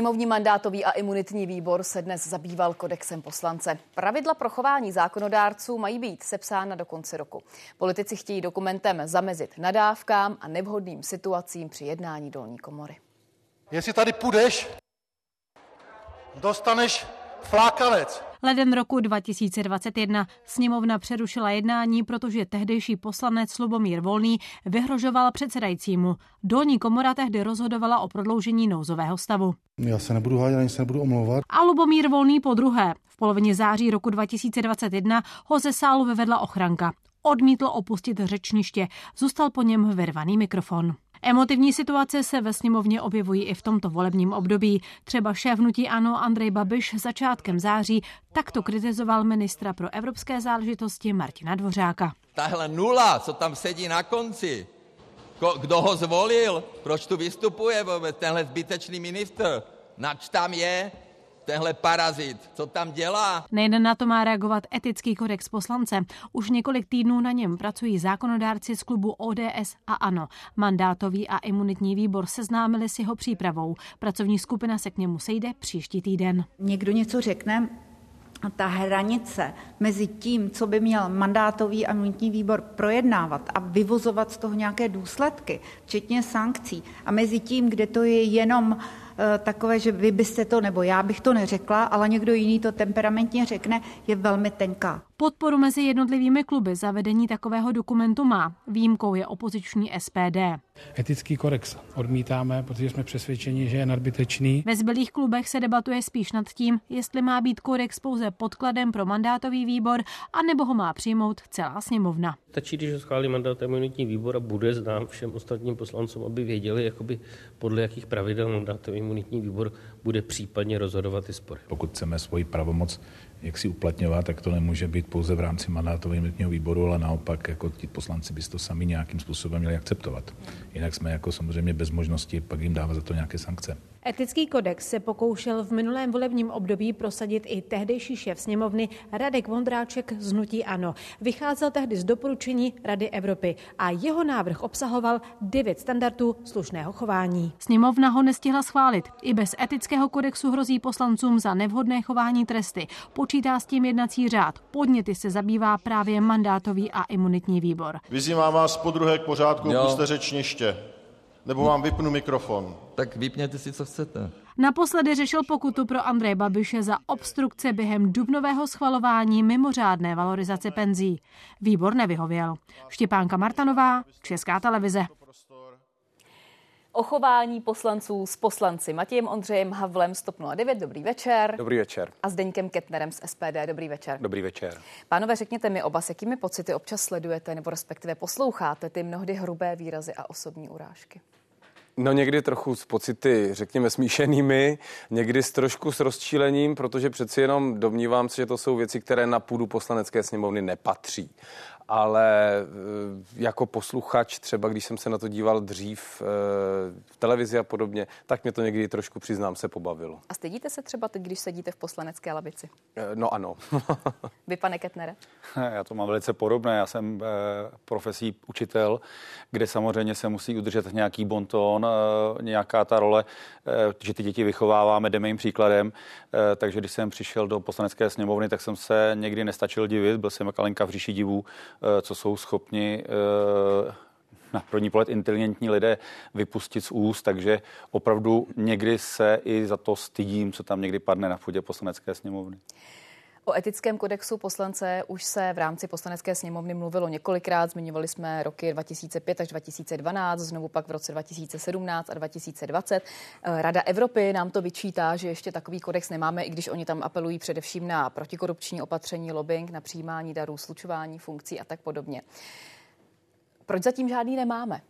Sněmovní mandátový a imunitní výbor se dnes zabýval kodexem poslance. Pravidla pro chování zákonodárců mají být sepsána do konce roku. Politici chtějí dokumentem zamezit nadávkám a nevhodným situacím při jednání dolní komory. Jestli tady půjdeš, dostaneš flákanec. Leden roku 2021 sněmovna přerušila jednání, protože tehdejší poslanec Lubomír Volný vyhrožoval předsedajícímu. Dolní komora tehdy rozhodovala o prodloužení nouzového stavu. Já se nebudu hádat, ani se nebudu omlouvat. A Lubomír Volný po druhé. V polovině září roku 2021 ho ze sálu vyvedla ochranka. Odmítl opustit řečniště, zůstal po něm vyrvaný mikrofon. Emotivní situace se ve sněmovně objevují i v tomto volebním období. Třeba šéf hnutí Ano Andrej Babiš začátkem září takto kritizoval ministra pro evropské záležitosti Martina Dvořáka. Tahle nula, co tam sedí na konci, kdo ho zvolil, proč tu vystupuje tenhle zbytečný ministr, nač tam je, tenhle parazit, co tam dělá? Nejen na to má reagovat etický kodex poslance. Už několik týdnů na něm pracují zákonodárci z klubu ODS a ANO. Mandátový a imunitní výbor seznámili s jeho přípravou. Pracovní skupina se k němu sejde příští týden. Někdo něco řekne, ta hranice mezi tím, co by měl mandátový a imunitní výbor projednávat a vyvozovat z toho nějaké důsledky, včetně sankcí, a mezi tím, kde to je jenom Eh, takové, že vy byste to, nebo já bych to neřekla, ale někdo jiný to temperamentně řekne, je velmi tenká. Podporu mezi jednotlivými kluby zavedení takového dokumentu má. Výjimkou je opoziční SPD. Etický kodex odmítáme, protože jsme přesvědčeni, že je nadbytečný. Ve zbylých klubech se debatuje spíš nad tím, jestli má být kodex pouze podkladem pro mandátový výbor, anebo ho má přijmout celá sněmovna. Stačí, když ho schválí mandát imunitní výbor a bude znám všem ostatním poslancům, aby věděli, jakoby podle jakých pravidel mandátový imunitní výbor bude případně rozhodovat ty spory. Pokud chceme svoji pravomoc jak si uplatňovat, tak to nemůže být pouze v rámci mandátového výboru, ale naopak jako ti poslanci by to sami nějakým způsobem měli akceptovat. Jinak jsme jako samozřejmě bez možnosti pak jim dávat za to nějaké sankce. Etický kodex se pokoušel v minulém volebním období prosadit i tehdejší šéf sněmovny Radek Vondráček z Hnutí Ano. Vycházel tehdy z doporučení Rady Evropy a jeho návrh obsahoval devět standardů slušného chování. Sněmovna ho nestihla schválit. I bez etického kodexu hrozí poslancům za nevhodné chování tresty. Počítá s tím jednací řád. Podněty se zabývá právě mandátový a imunitní výbor. Vyzývám vás po druhé k pořádku, puste řečniště. Nebo vám vypnu mikrofon. Tak vypněte si, co chcete. Naposledy řešil pokutu pro Andreje Babiše za obstrukce během dubnového schvalování mimořádné valorizace penzí. Výbor nevyhověl. Štěpánka Martanová, Česká televize. O chování poslanců s poslanci Matějem Ondřejem Havlem z TOP 09. Dobrý večer. Dobrý večer. A s Deňkem Ketnerem z SPD. Dobrý večer. Dobrý večer. Pánové, řekněte mi oba, s jakými pocity občas sledujete nebo respektive posloucháte ty mnohdy hrubé výrazy a osobní urážky? No někdy trochu s pocity, řekněme, smíšenými, někdy s trošku s rozčílením, protože přeci jenom domnívám se, že to jsou věci, které na půdu poslanecké sněmovny nepatří ale eh, jako posluchač, třeba když jsem se na to díval dřív eh, v televizi a podobně, tak mě to někdy trošku, přiznám, se pobavilo. A stydíte se třeba teď, když sedíte v poslanecké lavici? Eh, no ano. Vy, pane Ketnere? Já to mám velice podobné. Já jsem profesí učitel, kde samozřejmě se musí udržet nějaký bonton, nějaká ta role, že ty děti vychováváme, jdeme jim příkladem. Takže když jsem přišel do poslanecké sněmovny, tak jsem se někdy nestačil divit, byl jsem kalenka v říši divů, co jsou schopni eh, na první pohled inteligentní lidé vypustit z úst, takže opravdu někdy se i za to stydím, co tam někdy padne na půdě poslanecké sněmovny. O etickém kodexu poslance už se v rámci poslanecké sněmovny mluvilo několikrát. Zmiňovali jsme roky 2005 až 2012, znovu pak v roce 2017 a 2020. Eh, Rada Evropy nám to vyčítá, že ještě takový kodex nemáme, i když oni tam apelují především na protikorupční opatření, lobbying, na přijímání darů, slučování funkcí a tak podobně. Proč zatím žádný nemáme?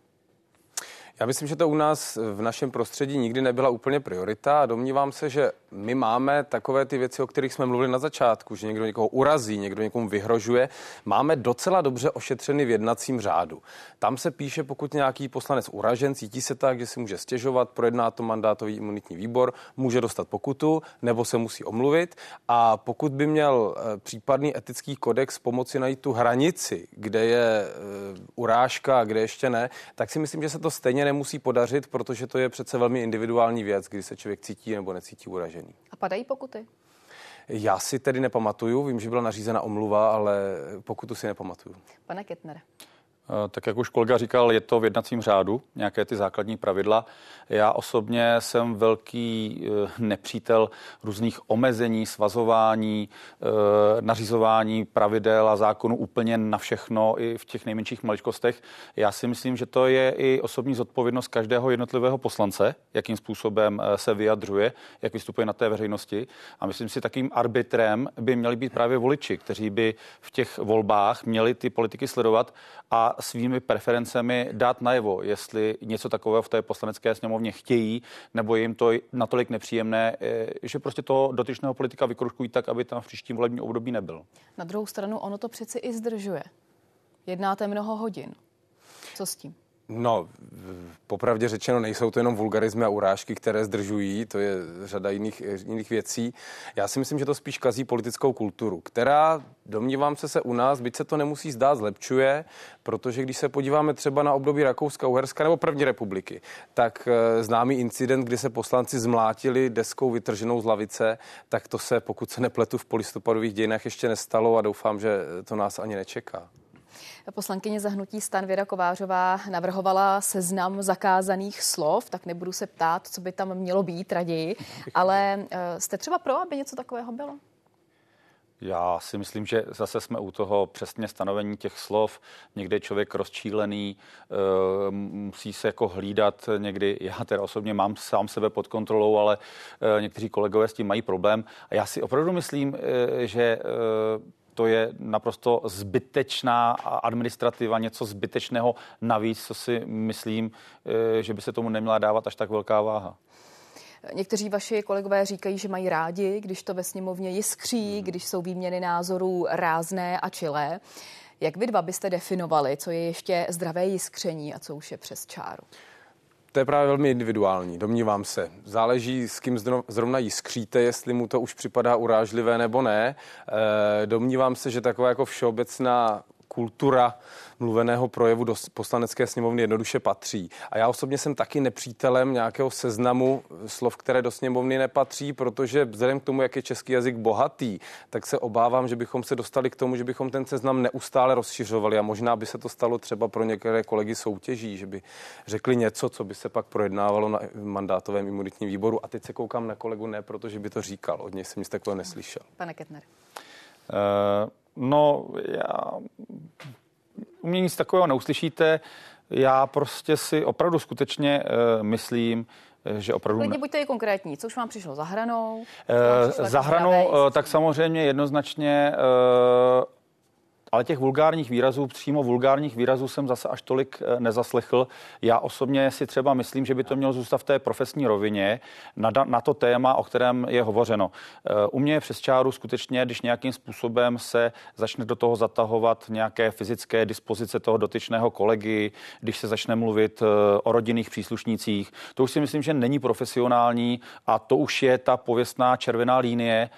Já myslím, že to u nás v našem prostředí nikdy nebyla úplně priorita a domnívám se, že my máme takové ty věci, o kterých jsme mluvili na začátku, že někdo někoho urazí, někdo někomu vyhrožuje, máme docela dobře ošetřeny v jednacím řádu. Tam se píše, pokud nějaký poslanec uražen, cítí se tak, že si může stěžovat, projedná to mandátový imunitní výbor, může dostat pokutu nebo se musí omluvit. A pokud by měl eh, případný etický kodex pomoci najít tu hranici, kde je eh, urážka a kde ještě ne, tak si myslím, že se to stejně nemusí podařit, protože to je přece velmi individuální věc, kdy se člověk cítí nebo necítí uražený. A padají pokuty? Já si tedy nepamatuju, vím, že byla nařízena omluva, ale pokutu si nepamatuju. Pane Ketner. Eh, tak jak už kolega říkal, je to v jednacím řádu, nějaké ty základní pravidla. Já osobně jsem velký eh, nepřítel různých omezení, svazování, eh, nařizování pravidel a zákonů úplně na všechno i v těch nejmenších maličkostech. Já si myslím, že to je i osobní zodpovědnost každého jednotlivého poslance, jakým způsobem se vyjadřuje, jak vystupuje na té veřejnosti. A myslím si, takým arbitrem by měli být právě voliči, kteří by v těch volbách měli ty politiky sledovat a svými preferencemi dát najevo, jestli něco takového v té poslanecké sněmovně chtějí, nebo je jim to natolik nepříjemné, eh, že prostě to dotyčného politika vykruškují tak, aby tam v příštím volebním období nebyl. Na druhou stranu ono to přeci i zdržuje. Jednáte mnoho hodin. Co s tím? No, popravdě řečeno, nejsou to jenom vulgarizmy a urážky, které zdržují, to je řada jiných, jiných věcí. Já si myslím, že to spíš kazí politickou kulturu, která, domnívám se, se u nás, byť se to nemusí zdát, zlepšuje, protože když se podíváme třeba na období Rakouska, Uherska nebo první republiky, tak eh, známý incident, kdy se poslanci zmlátili deskou vytrženou z lavice, tak to se, pokud se nepletu, v polistopadových dějinách ještě nestalo a doufám, že to nás ani nečeká. Poslankyně zahnutí Stan Věra Kovářová navrhovala seznam zakázaných slov, tak nebudu se ptát, co by tam mělo být raději, ale eh, jste třeba pro, aby něco takového bylo? Já si myslím, že zase jsme u toho přesně stanovení těch slov. Někdy je člověk rozčílený, eh, musí se jako hlídat někdy. Já teda osobně mám sám sebe pod kontrolou, ale eh, někteří kolegové s tím mají problém. A já si opravdu myslím, že to je naprosto zbytečná administrativa, něco zbytečného navíc, co si myslím, eh, že by se tomu neměla dávat až tak velká váha. Někteří vaši kolegové říkají, že mají rádi, když to ve sněmovně jiskří, hmm. když jsou výměny názorů rázné a čilé. Jak vy dva byste definovali, co je ještě zdravé jiskření a co už je přes čáru? To je právě velmi individuální, domnívám se. Záleží, s kým zrovna jiskříte, jestli mu to už připadá urážlivé nebo ne. E, domnívám se, že taková jako všeobecná kultura mluveného projevu do poslanecké sněmovny jednoduše patří. A já osobně jsem taky nepřítelem nějakého seznamu slov, které do sněmovny nepatří, protože vzhledem k tomu, jak je český jazyk bohatý, tak se obávám, že bychom se dostali k tomu, že bychom ten seznam neustále rozšiřovali a možná by se to stalo třeba pro některé kolegy soutěží, že by řekli něco, co by se pak projednávalo na mandátovém imunitním výboru. A teď se koukám na kolegu ne, protože by to říkal. Od něj jsem nic takového neslyšel. Pane Ketner. Uh... No, já u mě nic takového neuslyšíte. Já prostě si opravdu skutečně uh, myslím, že opravdu... Klidně buďte i konkrétní. Co už vám přišlo za hranou? Uh, za hranou, uh, tak samozřejmě jednoznačně uh, ale těch vulgárních výrazů, přímo vulgárních výrazů jsem zase až tolik eh, nezaslechl. Já osobně si třeba myslím, že by to mělo zůstat v té profesní rovině na, na to téma, o kterém je hovořeno. Eh, u mě je přes čáru skutečně, když nějakým způsobem se začne do toho zatahovat nějaké fyzické dispozice toho dotyčného kolegy, když se začne mluvit eh, o rodinných příslušnících, to už si myslím, že není profesionální a to už je ta pověstná červená línie,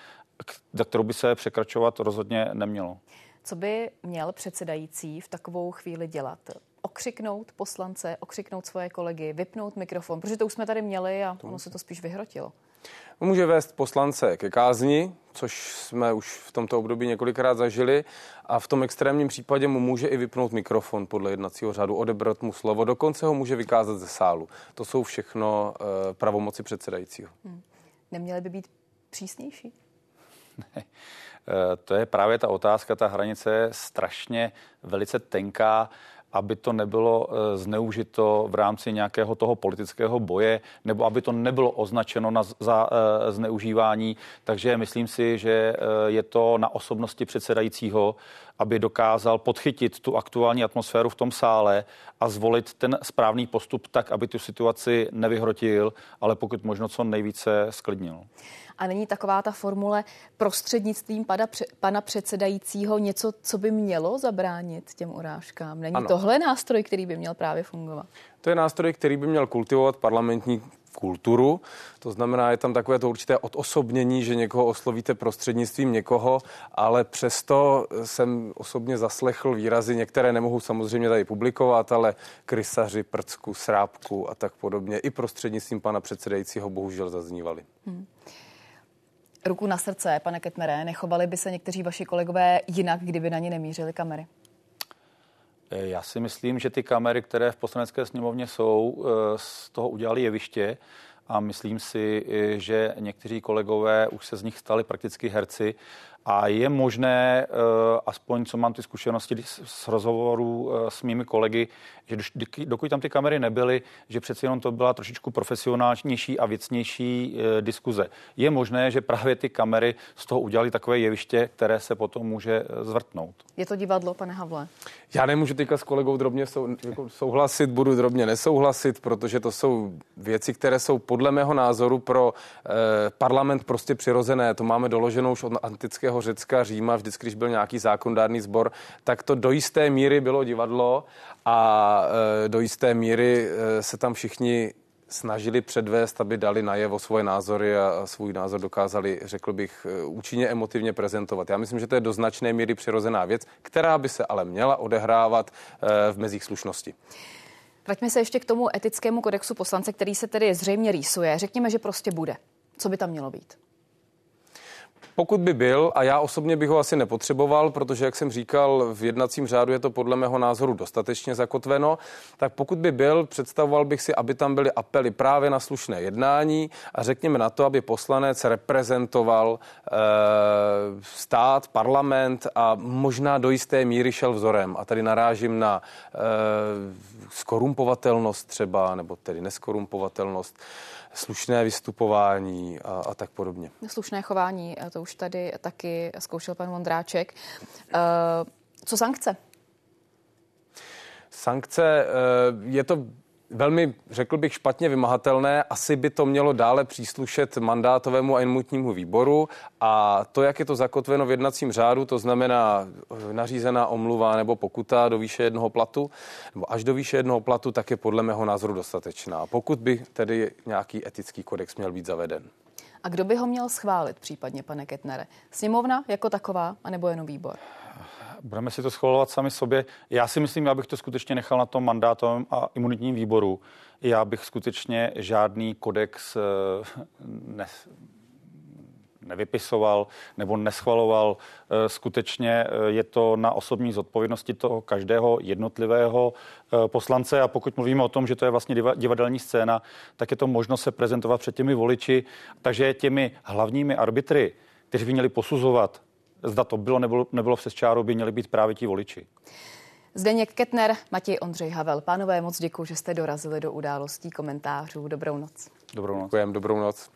za kterou by se překračovat rozhodně nemělo. Co by měl předsedající v takovou chvíli dělat? Okřiknout poslance, okřiknout svoje kolegy, vypnout mikrofon, protože to už jsme tady měli a ono se to spíš vyhrotilo. Může vést poslance ke kázni, což jsme už v tomto období několikrát zažili a v tom extrémním případě mu může i vypnout mikrofon podle jednacího řádu, odebrat mu slovo, dokonce ho může vykázat ze sálu. To jsou všechno uh, pravomoci předsedajícího. Hmm. Neměly by být přísnější? Eh, to je právě ta otázka, ta hranice je strašně velice tenká aby to nebylo eh, zneužito v rámci nějakého toho politického boje, nebo aby to nebylo označeno na, za eh, zneužívání. Takže myslím si, že je to na osobnosti předsedajícího, aby dokázal podchytit tu aktuální atmosféru v tom sále a zvolit ten správný postup tak, aby tu situaci nevyhrotil, ale pokud možno co nejvíce sklidnil a není taková ta formule prostřednictvím pana, pana předsedajícího něco, co by mělo zabránit těm urážkám. Není ano. tohle nástroj, který by měl právě fungovat? To je nástroj, který by měl kultivovat parlamentní kulturu. To znamená, je tam takové to určité odosobnění, že někoho oslovíte prostřednictvím někoho, ale přesto jsem osobně zaslechl výrazy, některé nemohu samozřejmě tady publikovat, ale krysaři, prcku, srábku a tak podobně. I prostřednictvím pana předsedajícího bohužel zaznívali. Hmm. Ruku na srdce, pane Ketmere, nechovali by se někteří vaši kolegové jinak, kdyby na ně nemířily kamery? Já si myslím, že ty kamery, které v poslanecké sněmovně jsou, eh, z toho udělali jeviště a myslím si, eh, že někteří kolegové už se z nich stali prakticky herci a je možné, eh, aspoň co mám ty zkušenosti z rozhovorů eh, s mými kolegy, že dokud tam ty kamery nebyly, že přeci jenom to byla trošičku profesionálnější a věcnější eh, diskuze. Je možné, že právě ty kamery z toho udělali takové jeviště, které se potom může zvrtnout. Je to divadlo, pane Havle? Já nemůžu teďka s kolegou drobně sou, jako souhlasit, budu drobně nesouhlasit, protože to jsou věci, které jsou podle mého názoru pro eh, parlament prostě přirozené. To máme doloženou už od antického antického Řecka, Říma, vždycky, když byl nějaký zákondárný sbor, tak to do jisté míry bylo divadlo a e, do jisté míry e, se tam všichni snažili předvést, aby dali najevo svoje názory a svůj názor dokázali, řekl bych, e, účinně emotivně prezentovat. Já myslím, že to je do značné míry přirozená věc, která by se ale měla odehrávat v mezích slušnosti. Vraťme se ještě k tomu etickému kodexu poslance, který se tedy zřejmě rýsuje. Řekněme, že prostě bude. Co by tam mělo být? Pokud by byl, a já osobně bych ho asi nepotřeboval, protože, jak jsem říkal, v jednacím řádu je to podle mého názoru dostatečně zakotveno, tak pokud by byl, představoval bych si, aby tam byly apely právě na slušné jednání a řekněme na to, aby poslanec reprezentoval e, stát, parlament a možná do jisté míry šel vzorem. A tady narážím na e, skorumpovatelnost třeba, nebo tedy neskorumpovatelnost slušné vystupování a, a tak podobně. Slušné chování, to už tady taky zkoušel pan Vondráček. Eh, co sankce? Sankce, eh, je to velmi, řekl bych, špatně vymahatelné. Asi by to mělo dále příslušet mandátovému a imunitnímu výboru a to, jak je to zakotveno v jednacím řádu, to znamená eh, nařízená omluva nebo pokuta do výše jednoho platu, nebo až do výše jednoho platu, tak je podle mého názoru dostatečná. Pokud by tedy nějaký etický kodex měl být zaveden. A kdo by ho měl schválit případně, pane Ketnere? Sněmovna jako taková, anebo jenom výbor? Budeme si to schvalovat sami sobě. Já si myslím, abych to skutečně nechal na tom mandátovém a imunitním výboru. Já bych skutečně žádný kodex eh, ne, nevypisoval nebo neschvaloval. Eh, skutečně eh, je to na osobní zodpovědnosti toho každého jednotlivého poslance a pokud mluvíme o tom, že to je vlastně divadelní scéna, tak je to možnost se prezentovat před těmi voliči. Takže těmi hlavními arbitry, kteří by měli posuzovat zda to bylo nebo nebylo přes čáru, by měli být právě ti voliči. Zdeněk Ketner, Matěj Ondřej Havel. Pánové, moc děkuji, že jste dorazili do událostí komentářů. Dobrou noc. Dobrou noc. Děkujem, dobrou noc.